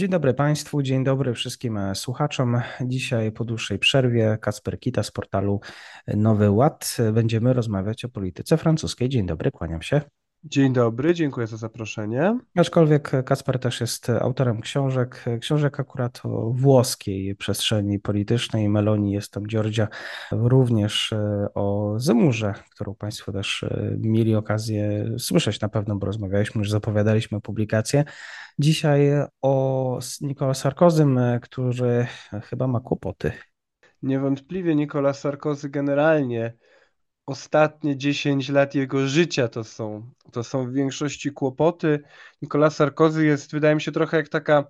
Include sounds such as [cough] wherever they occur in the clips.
Dzień dobry Państwu, dzień dobry wszystkim e, słuchaczom. Dzisiaj po dłuższej przerwie Kasper Kita z portalu Nowy Ład. Będziemy rozmawiać o polityce francuskiej. Dzień dobry, kłaniam się. Dzień dobry, dziękuję za zaproszenie. Aczkolwiek Kasper też jest autorem książek, książek akurat o włoskiej przestrzeni politycznej. Meloni jest tam Giorgia, również e, o Zemurze, którą Państwo też e, mieli okazję słyszeć na pewno, bo rozmawialiśmy, już zapowiadaliśmy publikację. Dzisiaj o Nicolas Sarkozym, e, który chyba ma kłopoty. Niewątpliwie Nicolas Sarkozy generalnie ostatnie 10 lat jego życia to są, to są w większości kłopoty. Nicolas Sarkozy jest, wydaje mi się, trochę jak taka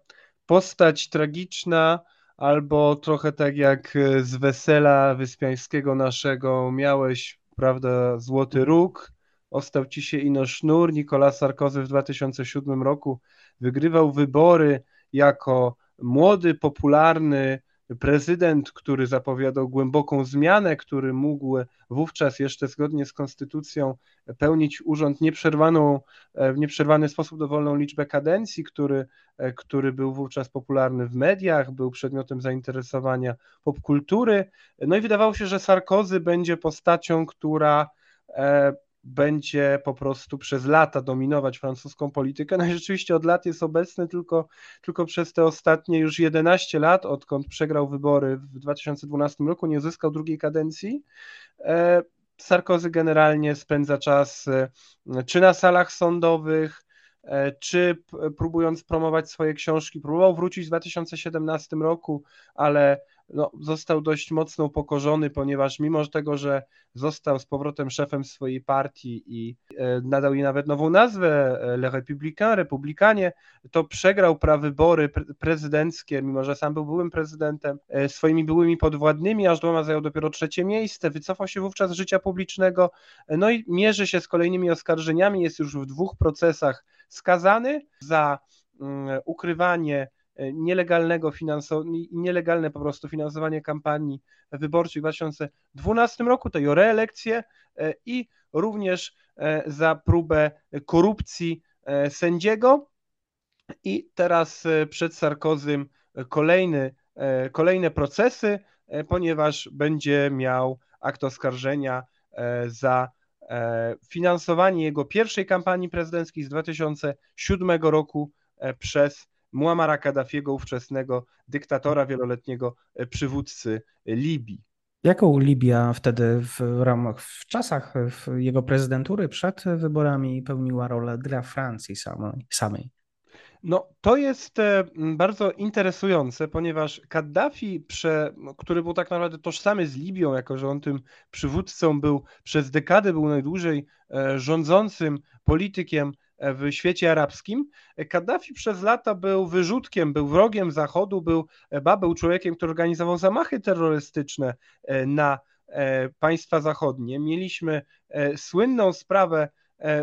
postać tragiczna, albo trochę tak jak z wesela wyspiańskiego naszego miałeś, prawda, złoty róg, ostał ci się ino sznur. Nicolas Sarkozy w 2007 roku wygrywał wybory jako młody, popularny prezydent, który zapowiadał głęboką zmianę, który mógł wówczas jeszcze zgodnie z konstytucją pełnić urząd nieprzerwaną, w nieprzerwany sposób dowolną liczbę kadencji, który, który był wówczas popularny w mediach, był przedmiotem zainteresowania popkultury. No i wydawało się, że Sarkozy będzie postacią, która e, będzie po prostu przez lata dominować francuską politykę. No i rzeczywiście od lat jest obecny, tylko, tylko przez te ostatnie już 11 lat, odkąd przegrał wybory w 2012 roku, nie uzyskał drugiej kadencji. E, Sarkozy generalnie spędza czas e, czy na salach sądowych, e, czy próbując promować swoje książki. Próbował wrócić w 2017 roku, ale no, został dość mocno upokorzony, ponieważ mimo tego, że został z powrotem szefem swojej partii i e, nadał jej nawet nową nazwę, e, Le Républicain, Republikanie, to przegrał prawybory prezydenckie, mimo że sam był byłym prezydentem, e, swoimi byłymi podwładnymi, aż dwoma zajął dopiero trzecie miejsce, wycofał się wówczas z życia publicznego, no i mierzy się z kolejnymi oskarżeniami, jest już w dwóch procesach skazany za mm, ukrywanie nielegalnego finansowania, nielegalne po prostu finansowanie kampanii wyborczej w 2012 roku, tej o reelekcję e, i również e, za próbę korupcji sędziego. I teraz przed Sarkozym kolejny, kolejne procesy, ponieważ będzie miał akt oskarżenia za finansowanie jego pierwszej kampanii prezydenckiej z 2007 roku przez Muamara Kaddafiego, ówczesnego dyktatora, wieloletniego e, przywódcy Libii. Jaką Libia wtedy w ramach, w czasach w jego prezydentury przed wyborami pełniła rolę dla Francji samej? samej? No, to jest e, bardzo interesujące, ponieważ Kaddafi, prze, który był tak naprawdę tożsamy z Libią, jako że on tym przywódcą był przez dekadę, był najdłużej e, rządzącym politykiem w świecie arabskim. Kaddafi przez lata był wyrzutkiem, był wrogiem Zachodu, był, był człowiekiem, który organizował zamachy terrorystyczne e, na e, państwa zachodnie. Mieliśmy e, słynną sprawę,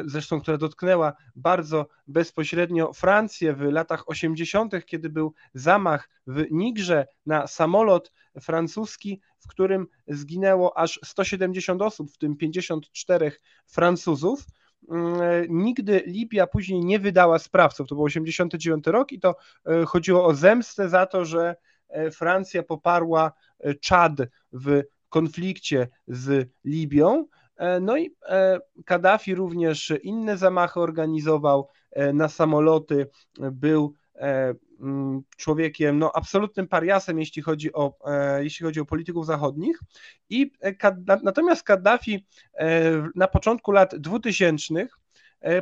zresztą która dotknęła bardzo bezpośrednio Francję w latach 80., kiedy był zamach w Nigrze na samolot francuski, w którym zginęło aż 170 osób, w tym 54 Francuzów. Mm, nigdy Libia później nie wydała sprawców. To był 89 rok i to e, chodziło o zemstę za to, że e, Francja poparła e, Czad w konflikcie z Libią. No i Kaddafi również inne zamachy organizował na samoloty, był Mm, człowiekiem, no absolutnym pariasem, jeśli chodzi o, e, jeśli chodzi o polityków zachodnich. I e, natomiast Kaddafi e, na początku lat 2000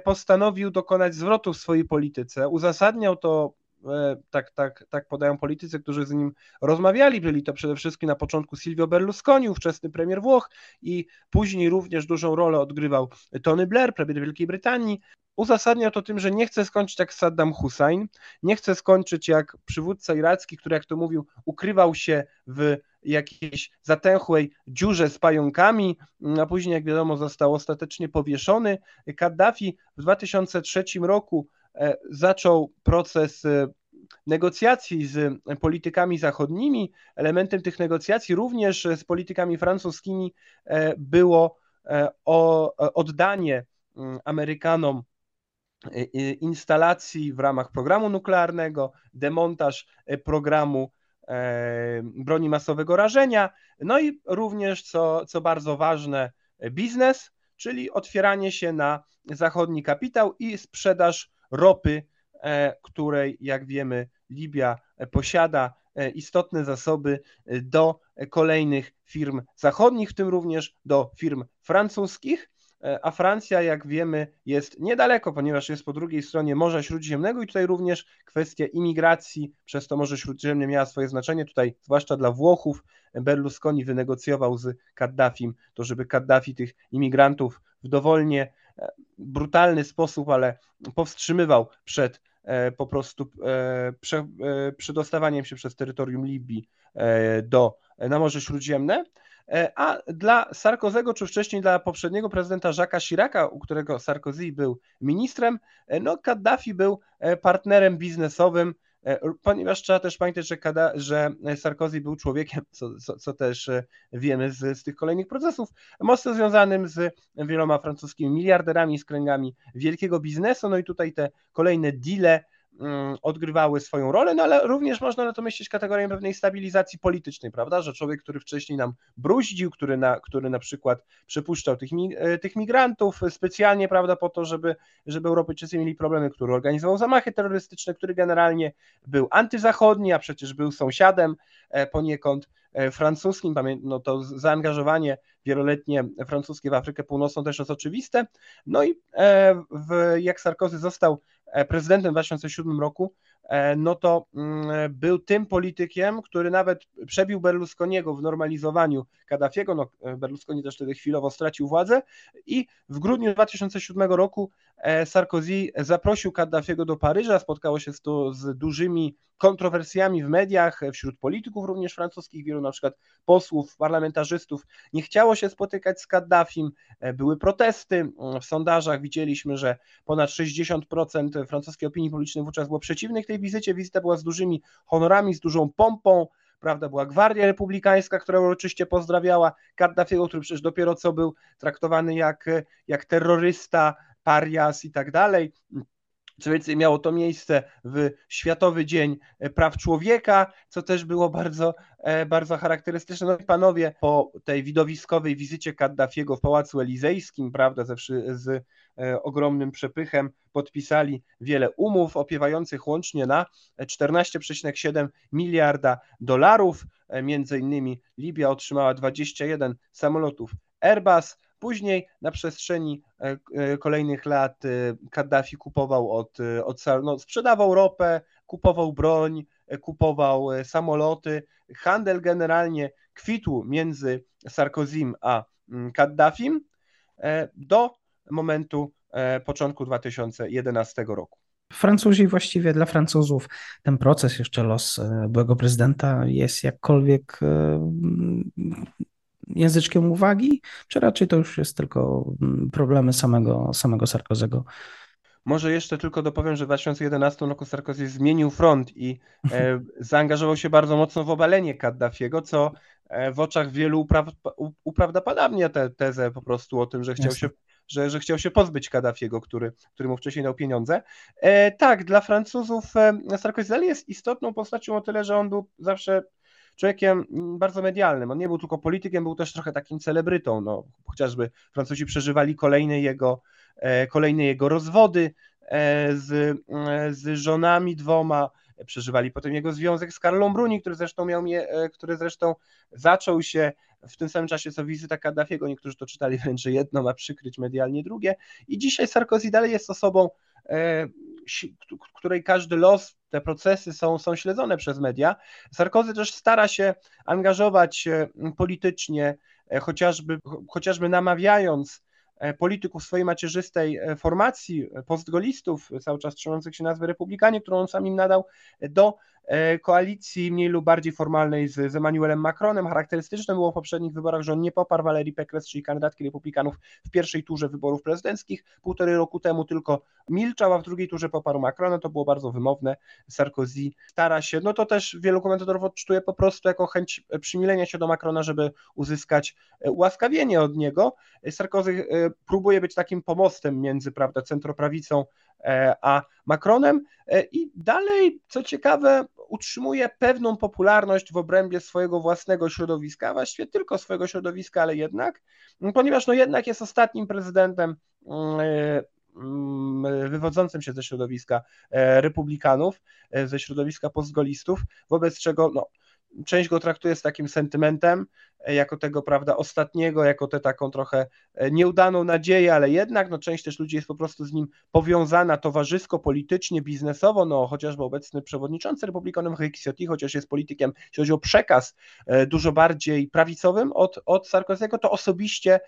postanowił dokonać zwrotu w swojej polityce. Uzasadniał to tak, tak, tak podają politycy, którzy z nim rozmawiali. Byli to przede wszystkim na początku Silvio Berlusconi, ówczesny premier Włoch i później również dużą rolę odgrywał Tony Blair, premier Wielkiej Brytanii. Uzasadnia to tym, że nie chce skończyć jak Saddam Hussein, nie chce skończyć jak przywódca iracki, który, jak to mówił, ukrywał się w jakiejś zatęchłej dziurze z pająkami, a później, jak wiadomo, został ostatecznie powieszony. Kaddafi w 2003 roku e, zaczął proces e, negocjacji z politykami zachodnimi. Elementem tych negocjacji również z politykami francuskimi e, było oddanie mm, Amerykanom instalacji w ramach programu nuklearnego, demontaż programu E, broni masowego rażenia, no i również, co, co bardzo ważne, biznes, czyli otwieranie się na zachodni kapitał i sprzedaż ropy, e, której, jak wiemy, Libia posiada e, istotne zasoby do kolejnych firm zachodnich, w tym również do firm francuskich. E, a Francja, jak wiemy, jest niedaleko, ponieważ jest po drugiej stronie Morza Śródziemnego i tutaj również kwestia imigracji przez to Morze Śródziemne miała swoje znaczenie. Tutaj, zwłaszcza dla Włochów, Berlusconi wynegocjował z Kaddafim to, żeby Kaddafi tych imigrantów dowolnie e, brutalny sposób, ale powstrzymywał przed e, po prostu przedostawaniem się przez terytorium Libii do, na Morze Śródziemne. E, a dla Sarkozego, czy wcześniej dla poprzedniego prezydenta Jacques'a Chiraca, u którego Sarkozy był ministrem, e, no Kaddafi był e, partnerem biznesowym, ponieważ trzeba też pamiętać, że, Kada, że Sarkozy był człowiekiem, [laughs] co, co, co też wiemy z, z, tych kolejnych procesów, mocno związanym z wieloma francuskimi miliarderami, z kręgami wielkiego biznesu, no i tutaj te kolejne deale odgrywały swoją rolę, no ale również można na to myśleć kategorię pewnej stabilizacji politycznej, prawda, że człowiek, który wcześniej nam bruździł, który na, który na przykład przepuszczał tych, e, tych migrantów specjalnie, prawda, po to, żeby, żeby Europejczycy mieli problemy, który organizował zamachy terrorystyczne, który generalnie był antyzachodni, a przecież był sąsiadem e, poniekąd e, francuskim, no to zaangażowanie wieloletnie francuskie w Afrykę Północną też jest oczywiste, no i w, jak Sarkozy został E, prezydentem w 2007 roku, e, no to mm, był tym politykiem, który nawet przebił Berlusconiego w normalizowaniu Kaddafiego. No, e, Berlusconi też wtedy chwilowo stracił władzę i w grudniu 2007 roku Sarkozy zaprosił Kaddafiego do Paryża. Spotkało się to z dużymi kontrowersjami w mediach, wśród polityków również francuskich, wielu na przykład posłów, parlamentarzystów. Nie chciało się spotykać z Kaddafim, były protesty. W sondażach, widzieliśmy, że ponad 60% francuskiej opinii publicznej wówczas było przeciwnych tej wizycie, wizyta była z dużymi honorami, z dużą pompą, prawda, była Gwardia Republikańska, która uroczyście pozdrawiała Kaddafiego, który przecież dopiero co był traktowany jak, jak terrorysta, parias i tak dalej. Co więcej, miało to miejsce w Światowy Dzień Praw Człowieka, co też było bardzo, e, bardzo charakterystyczne. No i panowie, po tej widowiskowej wizycie Kaddafiego w Pałacu Elizejskim, prawda, ze, z e, ogromnym przepychem, podpisali wiele umów opiewających łącznie na 14,7 miliarda dolarów. E, między innymi Libia otrzymała 21 samolotów Airbus, Później na przestrzeni e, e, kolejnych lat e, Kaddafi kupował od, od no, sprzedawał ropę, kupował broń, kupował samoloty. Handel generalnie kwitł między Sarkozym a mm, Kaddafim do momentu początku 2011 roku. Francuzi właściwie dla Francuzów ten proces, jeszcze los byłego prezydenta jest jakkolwiek języczkiem uwagi, czy raczej to już jest tylko mm, problemy samego, samego Sarkozego? Może jeszcze tylko dopowiem, że w 2011 roku Sarkozy zmienił front i e, [laughs] zaangażował się bardzo mocno w obalenie Kaddafiego, co e, w oczach wielu upraw, uprawdopodobnia tę tezę po prostu o tym, że chciał się że, że chciał się pozbyć Kaddafiego, który, który mu wcześniej dał pieniądze. E, tak, dla Francuzów e, Sarkozy jest istotną postacią o tyle, że on był zawsze człowiekiem mm, bardzo medialnym. On nie był tylko politykiem, był też trochę takim celebrytą. No, chociażby Francuzi przeżywali kolejne jego, e, kolejne jego rozwody e, z, e, z żonami dwoma. Przeżywali potem jego związek z Karlą Bruni, który zresztą miał, który zresztą zaczął się w tym samym czasie co wizyta Kaddafiego. Niektórzy to czytali wręcz, jedno ma przykryć medialnie drugie. I dzisiaj Sarkozy dalej jest osobą, której każdy los te procesy są, są śledzone przez media. Sarkozy też stara się angażować politycznie, chociażby, chociażby namawiając polityków swojej macierzystej formacji, postgolistów, cały czas trzymających się nazwy Republikanie, którą on sam im nadał, do E, koalicji mniej lub bardziej formalnej z, z Emmanuelem Macronem. Charakterystyczne było w poprzednich wyborach, że on nie poparł Valerii Pécresse, czyli kandydatki republikanów w pierwszej turze wyborów prezydenckich. Półtorej roku temu tylko milczał, a w drugiej turze poparł Macrona. To było bardzo wymowne. Sarkozy stara się, no to też wielu komentatorów odczytuje po prostu jako chęć przymilenia się do Macrona, żeby uzyskać e, ułaskawienie od niego. Sarkozy e, próbuje być takim pomostem między prawda, centroprawicą a Macronem i dalej, co ciekawe, utrzymuje pewną popularność w obrębie swojego własnego środowiska, właściwie tylko swojego środowiska, ale jednak, ponieważ no jednak jest ostatnim prezydentem mm, mm, wywodzącym się ze środowiska e, republikanów, e, ze środowiska postgolistów, wobec czego no, część go traktuje z takim sentymentem, e, jako tego, prawda, ostatniego, jako tę taką trochę e, nieudaną nadzieję, ale jednak, no część też ludzi jest po prostu z nim powiązana towarzysko, politycznie, biznesowo, no chociażby obecny przewodniczący Republikanem Rick Ciotti, chociaż jest politykiem, jeśli chodzi o przekaz e, dużo bardziej prawicowym od, od Sarkozy'ego, to osobiście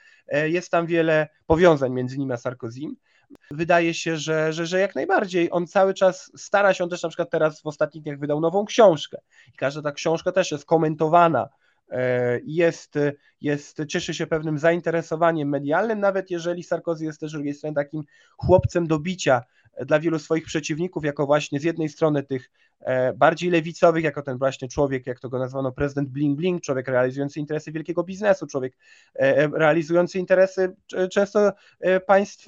jest tam wiele powiązań między nim a Sarkozym wydaje się, że, że, że jak najbardziej. On cały czas stara się, on też na przykład teraz w ostatnich dniach wydał nową książkę. I każda ta książka też jest komentowana jest, jest, cieszy się pewnym zainteresowaniem medialnym, nawet jeżeli Sarkozy jest też z drugiej strony takim chłopcem do bicia dla wielu swoich przeciwników, jako właśnie z jednej strony tych e, bardziej lewicowych, jako ten właśnie człowiek, jak to go nazwano, prezydent bling bling, człowiek realizujący interesy wielkiego biznesu, człowiek e, realizujący interesy często e, państw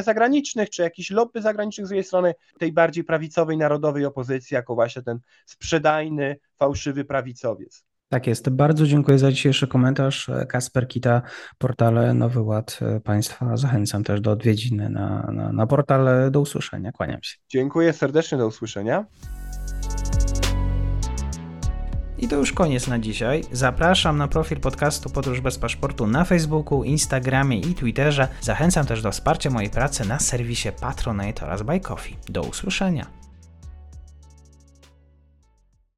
zagranicznych, czy jakiś lobby zagranicznych, z drugiej strony tej bardziej prawicowej, narodowej opozycji, jako właśnie ten sprzedajny, fałszywy prawicowiec. Tak jest. Bardzo dziękuję za dzisiejszy komentarz. Kasper Kita, portale Nowy Ład Państwa. Zachęcam też do odwiedziny na, na, na portal. Do usłyszenia. Kłaniam się. Dziękuję serdecznie. Do usłyszenia. I to już koniec na dzisiaj. Zapraszam na profil podcastu Podróż bez paszportu na Facebooku, Instagramie i Twitterze. Zachęcam też do wsparcia mojej pracy na serwisie Patronite oraz Buy Coffee. Do usłyszenia.